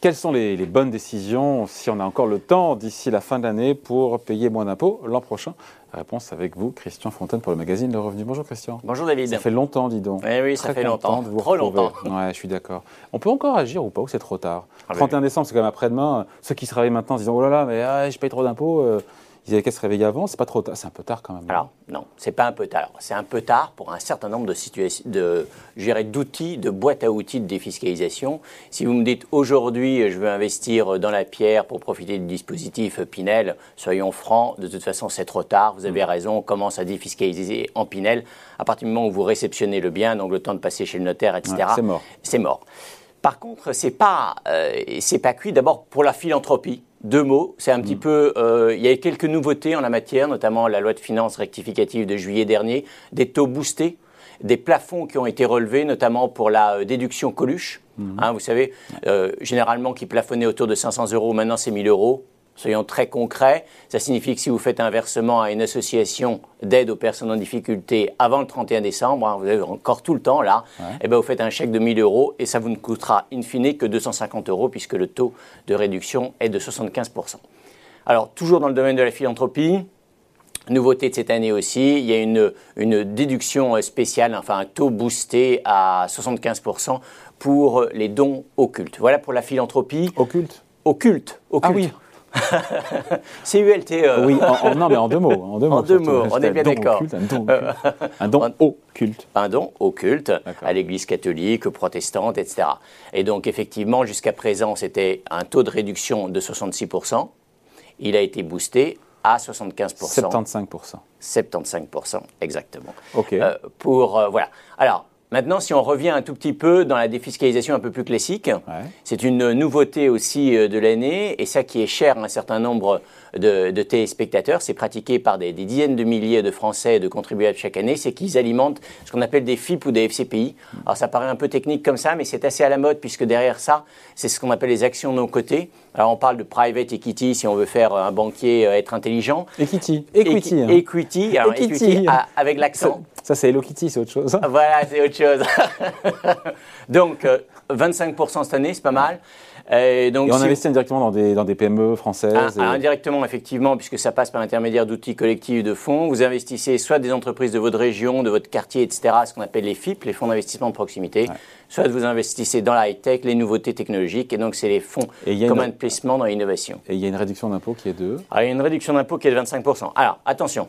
Quelles sont les, bonnes décisions, si on a encore le temps, d'ici la fin de l'année, pour payer moins d'impôts l'an prochain? Réponse avec vous, Christian Fontaine pour le magazine Le Revenu. Bonjour Christian. Bonjour David. Ça fait longtemps, dis donc. Oui, oui, ça fait longtemps. trop longtemps. Ouais, je suis d'accord. On peut encore agir ou pas, ou c'est trop tard? 31 ah, décembre, c'est quand même après-demain. Ceux qui se réveillent maintenant disant Oh là là, mais ah, je paye trop d'impôts. Euh, ils avaient qu'à se réveiller avant, c'est pas trop tard, c'est un peu tard quand même. Alors non, c'est pas un peu tard. C'est un peu tard pour un certain nombre de situations, de, d'outils, de boîtes à outils de défiscalisation. Si vous me dites aujourd'hui, je veux investir dans la pierre pour profiter du dispositif Pinel, soyons francs, de toute façon c'est trop tard. Vous avez mm. raison, on commence à défiscaliser en Pinel à partir du moment où vous réceptionnez le bien, donc le temps de passer chez le notaire, etc. c'est mort. C'est mort. Par contre, c'est pas, euh, c'est pas cuit. D'abord pour la philanthropie. Deux mots, c'est un petit mm. peu, euh, il y a quelques nouveautés en la matière, notamment la loi de finances rectificative de juillet dernier, des taux boostés, des plafonds qui ont été relevés, notamment pour la euh, déduction Coluche. Mm. Hein, vous savez, généralement qui plafonnait autour de 500 euros, maintenant c'est 1000 euros. Soyons très concrets, ça signifie que si vous faites un versement à une association d'aide aux personnes en difficulté avant le 31 décembre, hein, vous avez encore tout le temps là, et eh ben vous faites un chèque de 1000 euros et ça vous ne coûtera in fine que 250 euros puisque le taux de réduction est de 75%. Alors toujours dans le domaine de la philanthropie, Nouveauté de cette année aussi, il y a une, une déduction spéciale, enfin un taux boosté à 75% pour les dons occultes. Voilà pour la philanthropie. Occulte? Occulte. occulte. Ah oui. CULT. Euh. Oui, en, non, mais en deux mots. En deux mots, deux mots on est bien d'accord. Un don occulte. Un don occulte à l'Église catholique, protestante, etc. Et donc, effectivement, jusqu'à présent, c'était un taux de réduction de 66%. Il a été boosté à 75%. 75%. 75%, exactement. OK. Euh, pour, euh, voilà. Alors, Maintenant, si on revient un tout petit peu dans la défiscalisation un peu plus classique, c'est une nouveauté aussi euh, de l'année, et ça qui est cher à un certain nombre de, téléspectateurs, c'est pratiqué par des, dizaines de milliers de Français et de contribuables chaque année, c'est qu'ils alimentent ce qu'on appelle des FIP ou des FCPI. Alors ça paraît un peu technique comme ça, mais c'est assez à la mode, puisque derrière ça, c'est ce qu'on appelle les actions non cotées. Alors on parle de private equity si on veut faire un banquier euh, être intelligent. Equity. Equity. Hein. Equity, equity, avec l'accent. Ça, c'est Hello Kitty, c'est autre chose. Voilà, c'est autre chose. donc, 25% euh, cette année, c'est pas mal. Et, donc, on investit indirectement dans des, dans des PME françaises ah, Indirectement, effectivement, puisque ça passe par l'intermédiaire d'outils collectifs de fonds. Vous investissez soit des entreprises de votre région, de votre quartier, etc., ce qu'on appelle les FIP, les fonds d'investissement de proximité, soit vous investissez dans la high-tech, les nouveautés technologiques, et donc c'est les fonds commun de placement dans l'innovation. Et il y a une réduction d'impôt qui est de ah, Il y a une réduction d'impôt qui est de 25%. Alors, attention,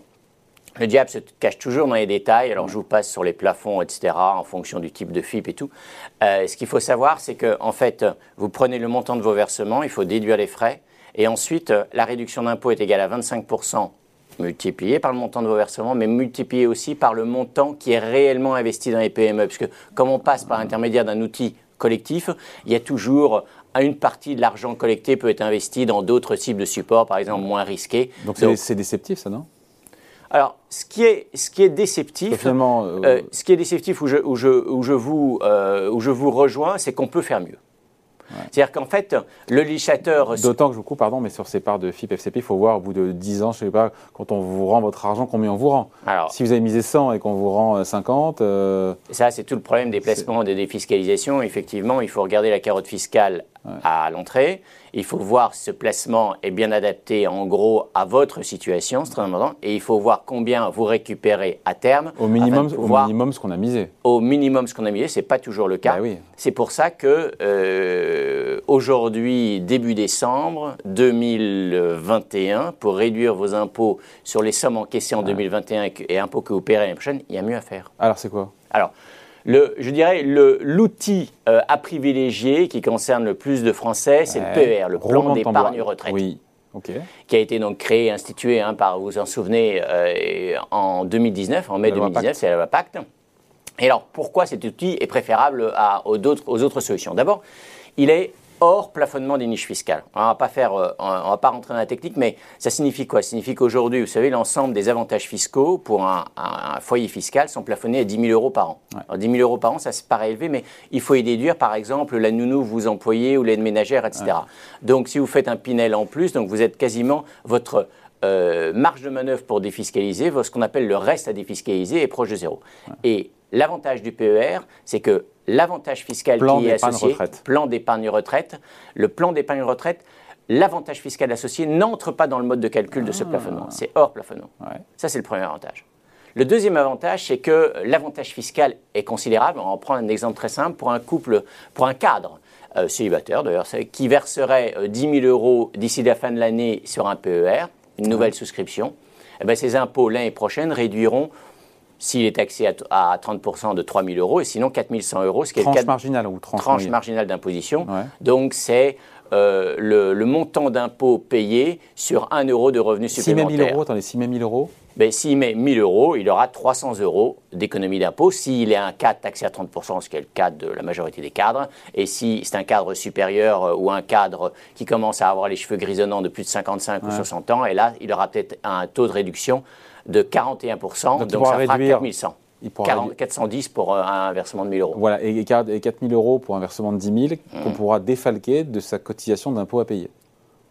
le diable se cache toujours dans les détails. Alors, je vous passe sur les plafonds, etc., en fonction du type de FIP et tout. Euh, ce qu'il faut savoir, c'est que, en fait, vous prenez le montant de vos versements, il faut déduire les frais, et ensuite, euh, la réduction d'impôt est égale à 25% multiplié par le montant de vos versements, mais multiplié aussi par le montant qui est réellement investi dans les PME. Puisque, comme on passe par l'intermédiaire d'un outil collectif, il y a toujours une partie de l'argent collecté peut être investi dans d'autres types de supports, par exemple moins risqués. Donc c'est déceptif, ça, non? Alors, ce qui est, ce qui est déceptif, euh, euh, ce qui est déceptif où je, où je, où je, vous, euh, où je vous rejoins, c'est qu'on peut faire mieux. C'est-à-dire qu'en fait, le législateur. D'autant que je vous coupe, pardon, mais sur ces parts de FIP, FCP, il faut voir au bout de 10 ans, je ne sais pas, quand on vous rend votre argent, combien on vous rend. Alors, si vous avez misé 100 et qu'on vous rend 50. Ça, c'est tout le problème des placements de défiscalisation. Effectivement, il faut regarder la carotte fiscale à l'entrée. Il faut voir si ce placement est bien adapté, en gros, à votre situation, c'est très important. Et il faut voir combien vous récupérez à terme. Au minimum, au minimum ce qu'on a misé. Au minimum ce qu'on a misé, ce n'est pas toujours le cas. Ben c'est pour ça que euh, aujourd'hui, début décembre 2021, pour réduire vos impôts sur les sommes encaissées en 2021 et, impôts que vous paierez l'année prochaine, il y a mieux à faire. Alors c'est quoi? Alors, je dirais, l'outil euh, à privilégier qui concerne le plus de Français, c'est le PER, le plan d'épargne retraite. Oui. Qui a été donc créé, institué hein, par, vous vous en souvenez, euh, en 2019, en mai 2019, c'est la loi Pacte. Et alors, pourquoi cet outil est préférable aux, aux autres solutions? D'abord, il est hors plafonnement des niches fiscales. On va pas faire, euh, on va pas rentrer dans la technique, mais ça signifie quoi? Ça signifie qu'aujourd'hui, vous savez, l'ensemble des avantages fiscaux pour un, foyer fiscal sont plafonnés à 10 000 euros par an. Alors, 10 000 euros par an, ça se paraît élevé, mais il faut y déduire, par exemple, la nounou que vous employez ou l'aide ménagère, etc. Donc, si vous faites un Pinel en plus, donc vous êtes quasiment votre euh, marge de manœuvre pour défiscaliser, ce qu'on appelle le reste à défiscaliser est proche de zéro. Et l'avantage du PER, c'est que l'avantage fiscal qui est associé, plan d'épargne retraite, le plan d'épargne retraite, l'avantage fiscal associé n'entre pas dans le mode de calcul de ce ah. plafonnement. C'est hors plafonnement. Ça, c'est le premier avantage. Le deuxième avantage, c'est que l'avantage fiscal est considérable. On va prendre un exemple très simple pour un couple, pour un cadre euh, célibataire d'ailleurs, qui verserait 10 euh, 000 euros d'ici la fin de l'année sur un PER, une nouvelle souscription. Eh ben, ces impôts l'année prochaine réduiront s'il est taxé à, 30% de 3 000 euros, et sinon 4 100 euros, ce qui est le marginale ou tranche, tranche marginale d'imposition. Donc c'est euh, le, montant d'impôt payé sur 1 euro de revenus supplémentaires. 6 000 euros, attendez, 6 000 euros ben, S'il met 1 000 euros, il aura 300 euros d'économie d'impôt. S'il est un cadre taxé à 30%, ce qui est le cas de la majorité des cadres, et si c'est un cadre supérieur euh, ou un cadre qui commence à avoir les cheveux grisonnants de plus de 55 ou 60 ans, et là, il aura peut-être un taux de réduction de 41%, donc, donc ça fera 4 100. 410 pour euh, un versement de 1000 euros. Voilà, et 4000 euros pour un versement de 10 000 qu'on mmh. pourra défalquer de sa cotisation d'impôt à payer.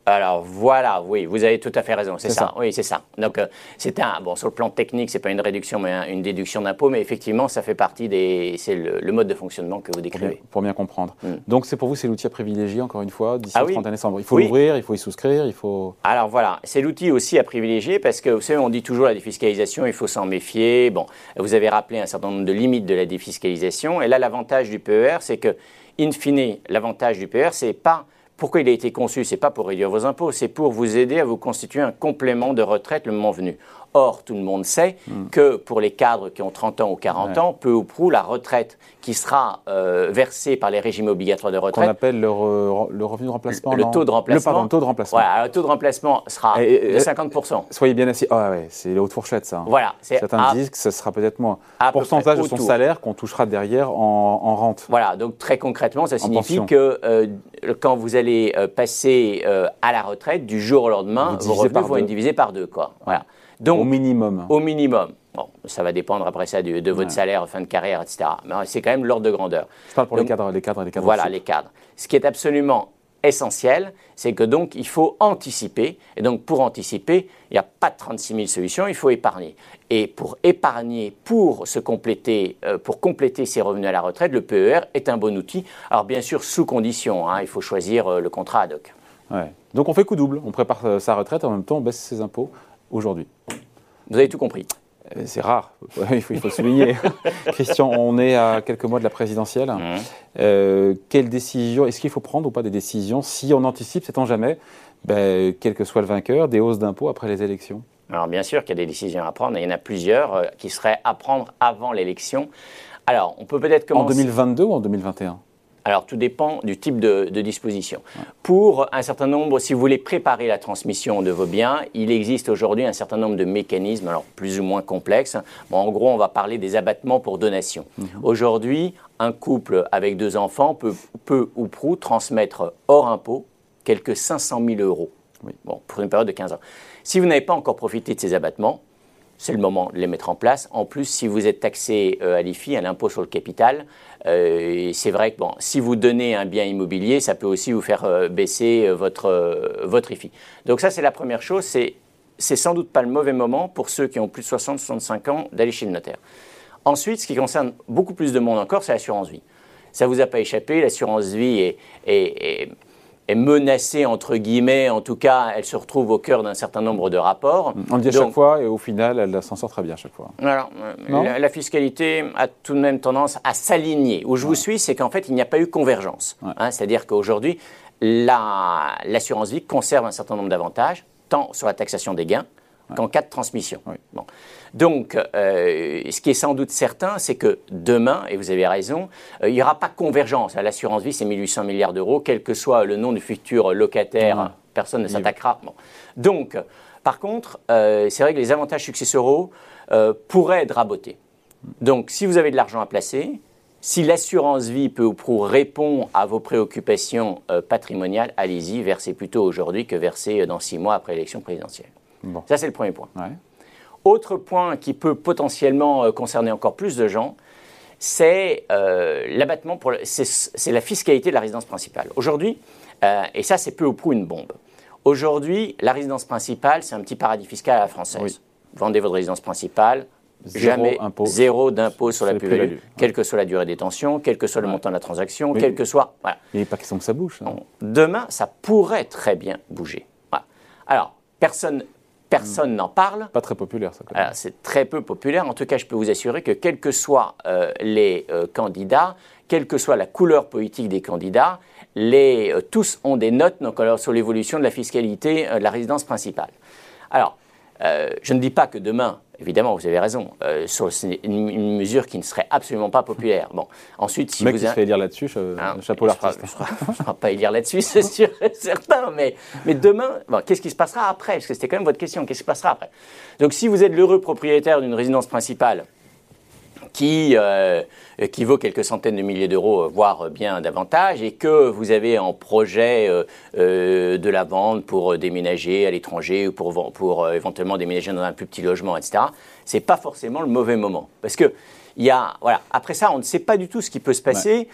Alors voilà, oui, vous avez tout à fait raison, c'est ça. Oui, c'est ça. Donc euh, c'est un bon sur le plan technique, c'est pas une réduction mais une déduction d'impôt, mais effectivement ça fait partie des c'est le, mode de fonctionnement que vous décrivez. Pour bien, comprendre. Mm. Donc c'est pour vous c'est l'outil à privilégier encore une fois d'ici ah le 31 décembre. Il faut l'ouvrir, il faut y souscrire, il faut. Alors voilà, c'est l'outil aussi à privilégier parce que vous savez on dit toujours la défiscalisation, il faut s'en méfier. Bon, vous avez rappelé un certain nombre de limites de la défiscalisation et là l'avantage du PER c'est que in fine l'avantage du PER c'est pas pourquoi il a été conçu? C'est pas pour réduire vos impôts, c'est pour vous aider à vous constituer un complément de retraite le moment venu. Or, tout le monde sait hmm. que pour les cadres qui ont 30 ans ou 40 ans, peu ou prou, la retraite qui sera euh, versée par les régimes obligatoires de retraite. Qu'on appelle le, revenu de remplacement Le, taux de remplacement. Le, taux de remplacement. Voilà, le taux de remplacement sera de 50%. Soyez bien assis. Ah ouais, c'est les hautes fourchettes, ça. Hein. Voilà. Certains disent que ce sera peut-être moins. Pourcentage de son salaire qu'on touchera derrière en, rente. Voilà, donc très concrètement, ça signifie que euh, quand vous allez euh, passer à la retraite, du jour au lendemain, vos revenus vont être divisés par deux. Quoi. Voilà. Donc, au minimum. Au minimum. Bon, ça va dépendre après ça de, votre salaire, fin de carrière, etc. Mais c'est quand même l'ordre de grandeur. Je parle pour les cadres, les cadres, les cadres. Voilà, les cadres. Ce qui est absolument essentiel, c'est que donc il faut anticiper. Et donc pour anticiper, il n'y a pas de 36 000 solutions, il faut épargner. Et pour épargner, pour se compléter, euh, pour compléter ses revenus à la retraite, le PER est un bon outil. Alors bien sûr sous condition, hein, il faut choisir euh, le contrat ad hoc. Ouais. Donc on fait coup double, on prépare euh, sa retraite et en même temps on baisse ses impôts aujourd'hui. Vous avez tout compris. Euh, c'est rare, il faut, il souligner. Christian, on est à quelques mois de la présidentielle. Mmh. Euh, quelle décision, est-ce qu'il faut prendre ou pas des décisions si on anticipe, sait-on jamais, ben, quel que soit le vainqueur, des hausses d'impôts après les élections? Alors bien sûr qu'il y a des décisions à prendre, et il y en a plusieurs euh, qui seraient à prendre avant l'élection. Alors, on peut peut-être commencer... En 2022 ou en 2021 alors, tout dépend du type de, disposition. Pour un certain nombre, si vous voulez préparer la transmission de vos biens, il existe aujourd'hui un certain nombre de mécanismes, alors plus ou moins complexes. Bon, en gros, on va parler des abattements pour donation. Mhm. Aujourd'hui, un couple avec deux enfants peut peu ou prou transmettre hors impôt quelques 500 000 euros bon, pour une période de 15 ans. Si vous n'avez pas encore profité de ces abattements, c'est le moment de les mettre en place. En plus, si vous êtes taxé euh, à l'IFI, à l'impôt sur le capital, euh, c'est vrai que bon, si vous donnez un bien immobilier, ça peut aussi vous faire euh, baisser votre, votre IFI. Donc ça, c'est la première chose. C'est, c'est sans doute pas le mauvais moment pour ceux qui ont plus de 60-65 ans d'aller chez le notaire. Ensuite, ce qui concerne beaucoup plus de monde encore, c'est l'assurance vie. Ça ne vous a pas échappé, l'assurance vie est, est est menacée, entre guillemets, en tout cas, elle se retrouve au cœur d'un certain nombre de rapports. On le dit à chaque fois, et au final, elle s'en sort très bien à chaque fois. Alors, la, fiscalité a tout de même tendance à s'aligner. Où je vous suis, c'est qu'en fait, il n'y a pas eu convergence. Hein, c'est-à-dire qu'aujourd'hui, l'assurance vie conserve un certain nombre d'avantages, tant sur la taxation des gains qu'en cas de transmission. Bon. Donc, euh, ce qui est sans doute certain, c'est que demain, et vous avez raison, euh, il n'y aura pas convergence. L'assurance vie, c'est 1800 milliards d'euros, quel que soit le nom du futur locataire, personne ne s'attaquera. Donc, par contre, euh, c'est vrai que les avantages successoraux pourraient être rabotés. Donc, si vous avez de l'argent à placer, si l'assurance vie peu ou prou répond à vos préoccupations patrimoniales, allez-y, versez plutôt aujourd'hui que versez dans six mois après l'élection présidentielle. Ça, c'est le premier point. Autre point qui peut potentiellement euh, concerner encore plus de gens, c'est euh, l'abattement, c'est la fiscalité de la résidence principale. Aujourd'hui, euh, et ça c'est peu ou prou une bombe, aujourd'hui la résidence principale c'est un petit paradis fiscal à la française. Vendez votre résidence principale, jamais zéro d'impôt sur la plus-value, quelle que soit la durée des tensions, quel que soit le montant de la transaction, quel que soit. Voilà. Il n'est pas question que ça bouge. Demain, ça pourrait très bien bouger. Alors, personne Personne n'en parle. Pas très populaire, ça. C'est très peu populaire. En tout cas, je peux vous assurer que quels que soient euh, les euh, candidats, quelle que soit la couleur politique des candidats, les, euh, tous ont des notes donc, alors, sur l'évolution de la fiscalité de la résidence principale. Alors, je ne dis pas que demain, Évidemment, vous avez raison. Euh, c'est une, mesure qui ne serait absolument pas populaire. Bon, ensuite, si Le mec vous qui se fait lire là-dessus, hein, chapeau l'artiste. Je ne ferai pas lire là-dessus, c'est sûr, certain. Mais, mais demain, qu'est-ce qui se passera après? Parce que c'était quand même votre question. Qu'est-ce qui se passera après? Donc, si vous êtes l'heureux propriétaire d'une résidence principale qui, euh, qui vaut quelques centaines de milliers d'euros, voire bien davantage, et que vous avez en projet euh, euh, de la vente pour déménager à l'étranger ou pour, pour éventuellement déménager dans un plus petit logement, etc., c'est pas forcément le mauvais moment. Parce que, il y a, voilà, après ça, on ne sait pas du tout ce qui peut se passer.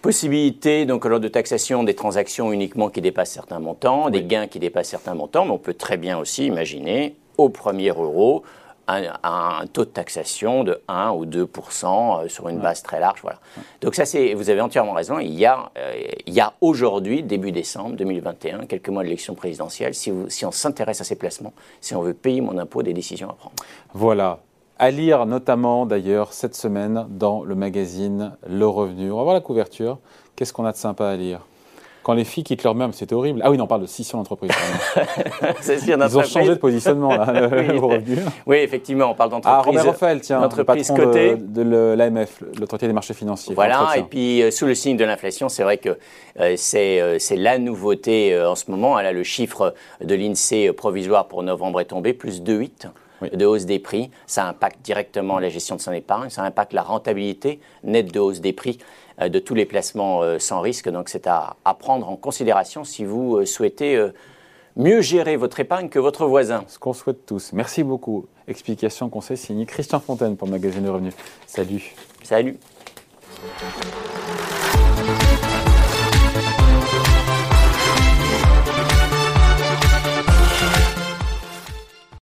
Possibilité, donc, lors de taxation des transactions uniquement qui dépassent certains montants, des gains qui dépassent certains montants, mais on peut très bien aussi imaginer, au premier euro, un, taux de taxation de 1 ou 2% euh, sur une base très large. Voilà. Donc ça, c'est, vous avez entièrement raison. Il y a, euh, il y a aujourd'hui, début décembre 2021, quelques mois de l'élection présidentielle, si, vous, si on s'intéresse à ces placements, si on veut payer mon impôt, des décisions à prendre. Voilà. À lire notamment d'ailleurs cette semaine dans le magazine Le Revenu. On va voir la couverture. Qu'est-ce qu'on a de sympa à lire? Quand les filles quittent leur mère, c'était horrible. Ah oui, on parle de scission d'entreprise. Ils ont changé de positionnement, là, oui, oui, effectivement, on parle d'entreprise. Ah, Robert Raphaël, tiens, le patron de, de l'AMF, l'autorité des marchés financiers. Voilà, et puis euh, sous le signe de l'inflation, c'est vrai que euh, euh, c'est la nouveauté en ce moment. Là, le chiffre de l'INSEE provisoire pour novembre est tombé, plus 2,8 de hausse des prix. Ça impacte directement la gestion de son épargne, ça impacte la rentabilité nette de hausse des prix de tous les placements euh, sans risque. Donc c'est à, prendre en considération si vous euh, souhaitez mieux gérer votre épargne que votre voisin. Ce qu'on souhaite tous. Merci beaucoup. Explication, conseil signé Christian Fontaine pour le magazine de revenus. Salut. Salut.